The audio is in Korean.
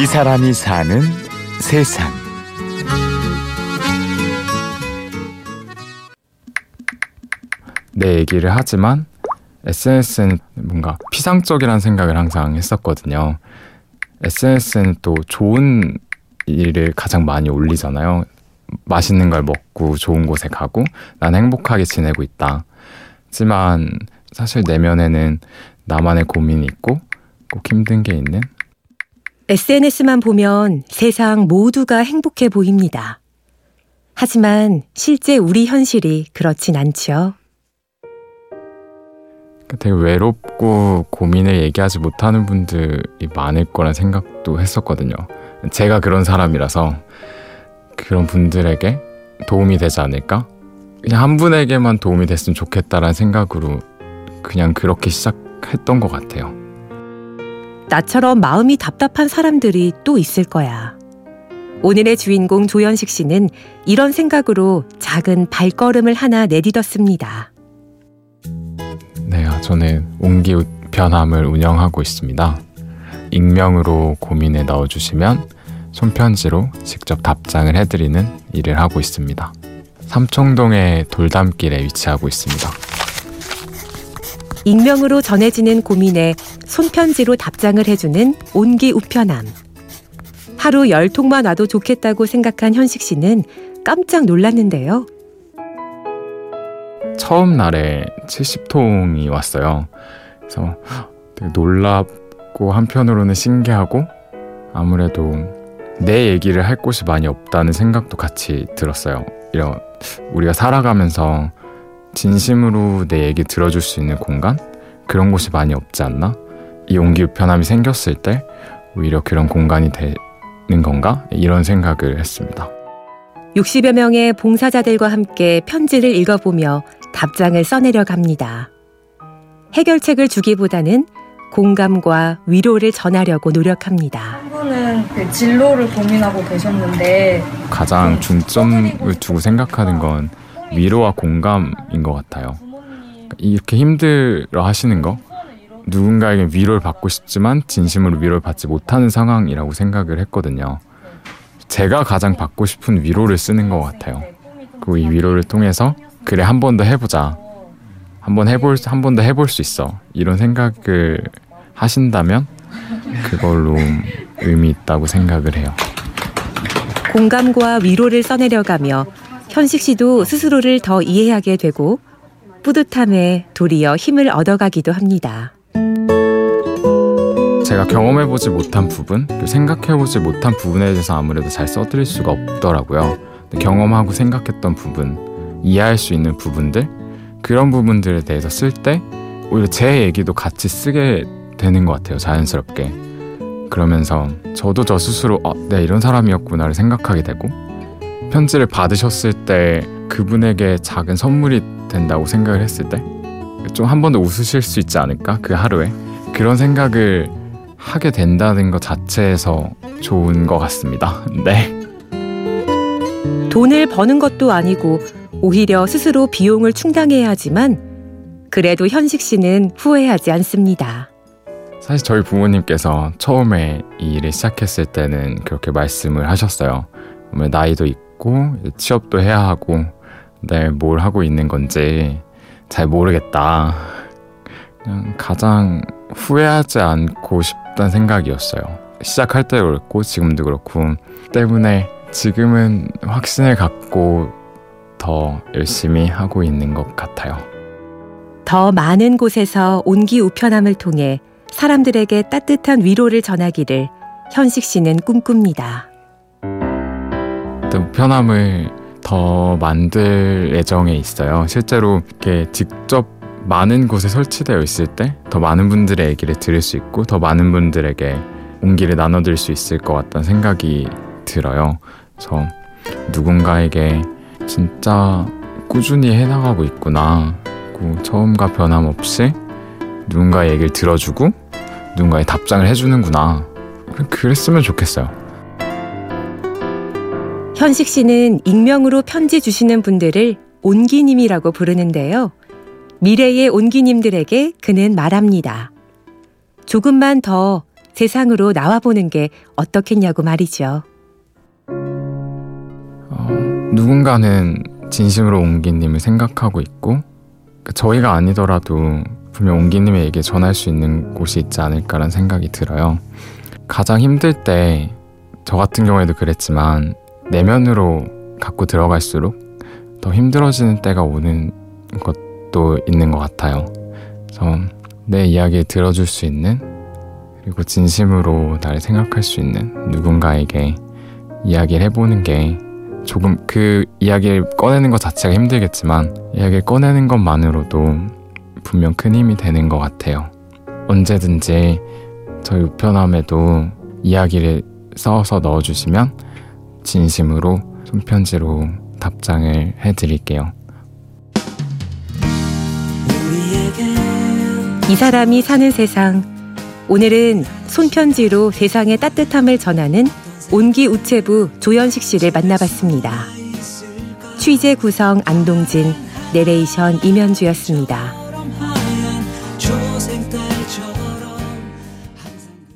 이 사람이 사는 세상. 내 얘기를 하지만 SNS는 뭔가 피상적이라는 생각을 항상 했었거든요. SNS는 또 좋은 일을 가장 많이 올리잖아요. 맛있는 걸 먹고 좋은 곳에 가고 난 행복하게 지내고 있다. 하지만 사실 내면에는 나만의 고민이 있고 꼭 힘든 게 있는 SNS만 보면 세상 모두가 행복해 보입니다. 하지만 실제 우리 현실이 그렇진 않죠. 되게 외롭고 고민을 얘기하지 못하는 분들이 많을 거란 생각도 했었거든요. 제가 그런 사람이라서 그런 분들에게 도움이 되지 않을까? 그냥 한 분에게만 도움이 됐으면 좋겠다라는 생각으로 그냥 그렇게 시작했던 것 같아요. 나처럼 마음이 답답한 사람들이 또 있을 거야. 오늘의 주인공 조현식 씨는 이런 생각으로 작은 발걸음을 하나 내딛었습니다. 네, 저는 온기 변함을 운영하고 있습니다. 익명으로 고민에 넣어주시면 손편지로 직접 답장을 해드리는 일을 하고 있습니다. 삼청동의 돌담길에 위치하고 있습니다. 익명으로 전해지는 고민에 손편지로 답장을 해주는 온기 우편함. 하루 열 통만 와도 좋겠다고 생각한 현식 씨는 깜짝 놀랐는데요. 처음 날에 70통이 왔어요. 그래서 되게 놀랍고 한편으로는 신기하고 아무래도 내 얘기를 할 곳이 많이 없다는 생각도 같이 들었어요. 이런 우리가 살아가면서 진심으로 내 얘기 들어줄 수 있는 공간 그런 곳이 많이 없지 않나? 이 용기 우편함이 생겼을 때 오히려 그런 공간이 되는 건가? 이런 생각을 했습니다. 60여 명의 봉사자들과 함께 편지를 읽어보며 답장을 써내려 갑니다. 해결책을 주기보다는 공감과 위로를 전하려고 노력합니다. 한 분은 그 진로를 고민하고 계셨는데 가장 중점을 두고 생각하는 건 위로와 공감인 것 같아요. 이렇게 힘들어 하시는 거 누군가에게 위로를 받고 싶지만 진심으로 위로를 받지 못하는 상황이라고 생각을 했거든요. 제가 가장 받고 싶은 위로를 쓰는 것 같아요. 그리고 이 위로를 통해서 그래 한 번 더 해보자. 한 번 해볼 한 번 더 해볼 수 있어. 이런 생각을 하신다면 그걸로 의미 있다고 생각을 해요. 공감과 위로를 써내려가며 현식 씨도 스스로를 더 이해하게 되고 뿌듯함에 도리어 힘을 얻어가기도 합니다. 제가 경험해보지 못한 부분, 생각해보지 못한 부분에 대해서 아무래도 잘 써드릴 수가 없더라고요. 경험하고 생각했던 부분, 이해할 수 있는 부분들, 그런 부분들에 대해서 쓸 때 오히려 제 얘기도 같이 쓰게 되는 것 같아요. 자연스럽게. 그러면서 저도 저 스스로 어, 네, 이런 사람이었구나를 생각하게 되고 편지를 받으셨을 때 그분에게 작은 선물이 된다고 생각을 했을 때 좀 한 번 더 웃으실 수 있지 않을까? 그 하루에. 그런 생각을 하게 된다는 것 자체에서 좋은 것 같습니다. 네. 돈을 버는 것도 아니고 오히려 스스로 비용을 충당해야 하지만 그래도 현식 씨는 후회하지 않습니다. 사실 저희 부모님께서 처음에 이 일을 시작했을 때는 그렇게 말씀을 하셨어요. 나이도 있고 취업도 해야 하고 네, 뭘 하고 있는 건지 잘 모르겠다. 그냥 가장 후회하지 않고 싶 다는 생각이었어요. 시작할 때도 그렇고 지금도 그렇고 때문에 지금은 확신을 갖고 더 열심히 하고 있는 것 같아요. 더 많은 곳에서 온기 우편함을 통해 사람들에게 따뜻한 위로를 전하기를 현식 씨는 꿈꿉니다. 우편함을 더 만들 예정에 있어요. 실제로 이렇게 직접 많은 곳에 설치되어 있을 때 더 많은 분들의 얘기를 들을 수 있고 더 많은 분들에게 온기를 나눠드릴 수 있을 것 같다는 생각이 들어요. 그래서 누군가에게 진짜 꾸준히 해나가고 있구나. 처음과 변함없이 누군가의 얘기를 들어주고 누군가의 답장을 해주는구나. 그랬으면 좋겠어요. 현식 씨는 익명으로 편지 주시는 분들을 온기님이라고 부르는데요. 미래의 온기님들에게 그는 말합니다. 조금만 더 세상으로 나와보는 게 어떻겠냐고 말이죠. 어, 누군가는 진심으로 옹기님을 생각하고 있고 그 저희가 아니더라도 분명 옹기님에게 전할 수 있는 곳이 있지 않을까라는 생각이 들어요. 가장 힘들 때 저 같은 경우에도 그랬지만 내면으로 갖고 들어갈수록 더 힘들어지는 때가 오는 것 도 있는 것 같아요. 그래서 내 이야기를 들어줄 수 있는 그리고 진심으로 나를 생각할 수 있는 누군가에게 이야기를 해보는 게 조금 그 이야기를 꺼내는 것 자체가 힘들겠지만 이야기를 꺼내는 것만으로도 분명 큰 힘이 되는 것 같아요. 언제든지 저희 우편함에도 이야기를 써서 넣어주시면 진심으로 손편지로 답장을 해드릴게요. 이 사람이 사는 세상. 오늘은 손편지로 세상의 따뜻함을 전하는 온기 우체부 조연식 씨를 만나봤습니다. 취재 구성 안동진, 내레이션 임현주였습니다.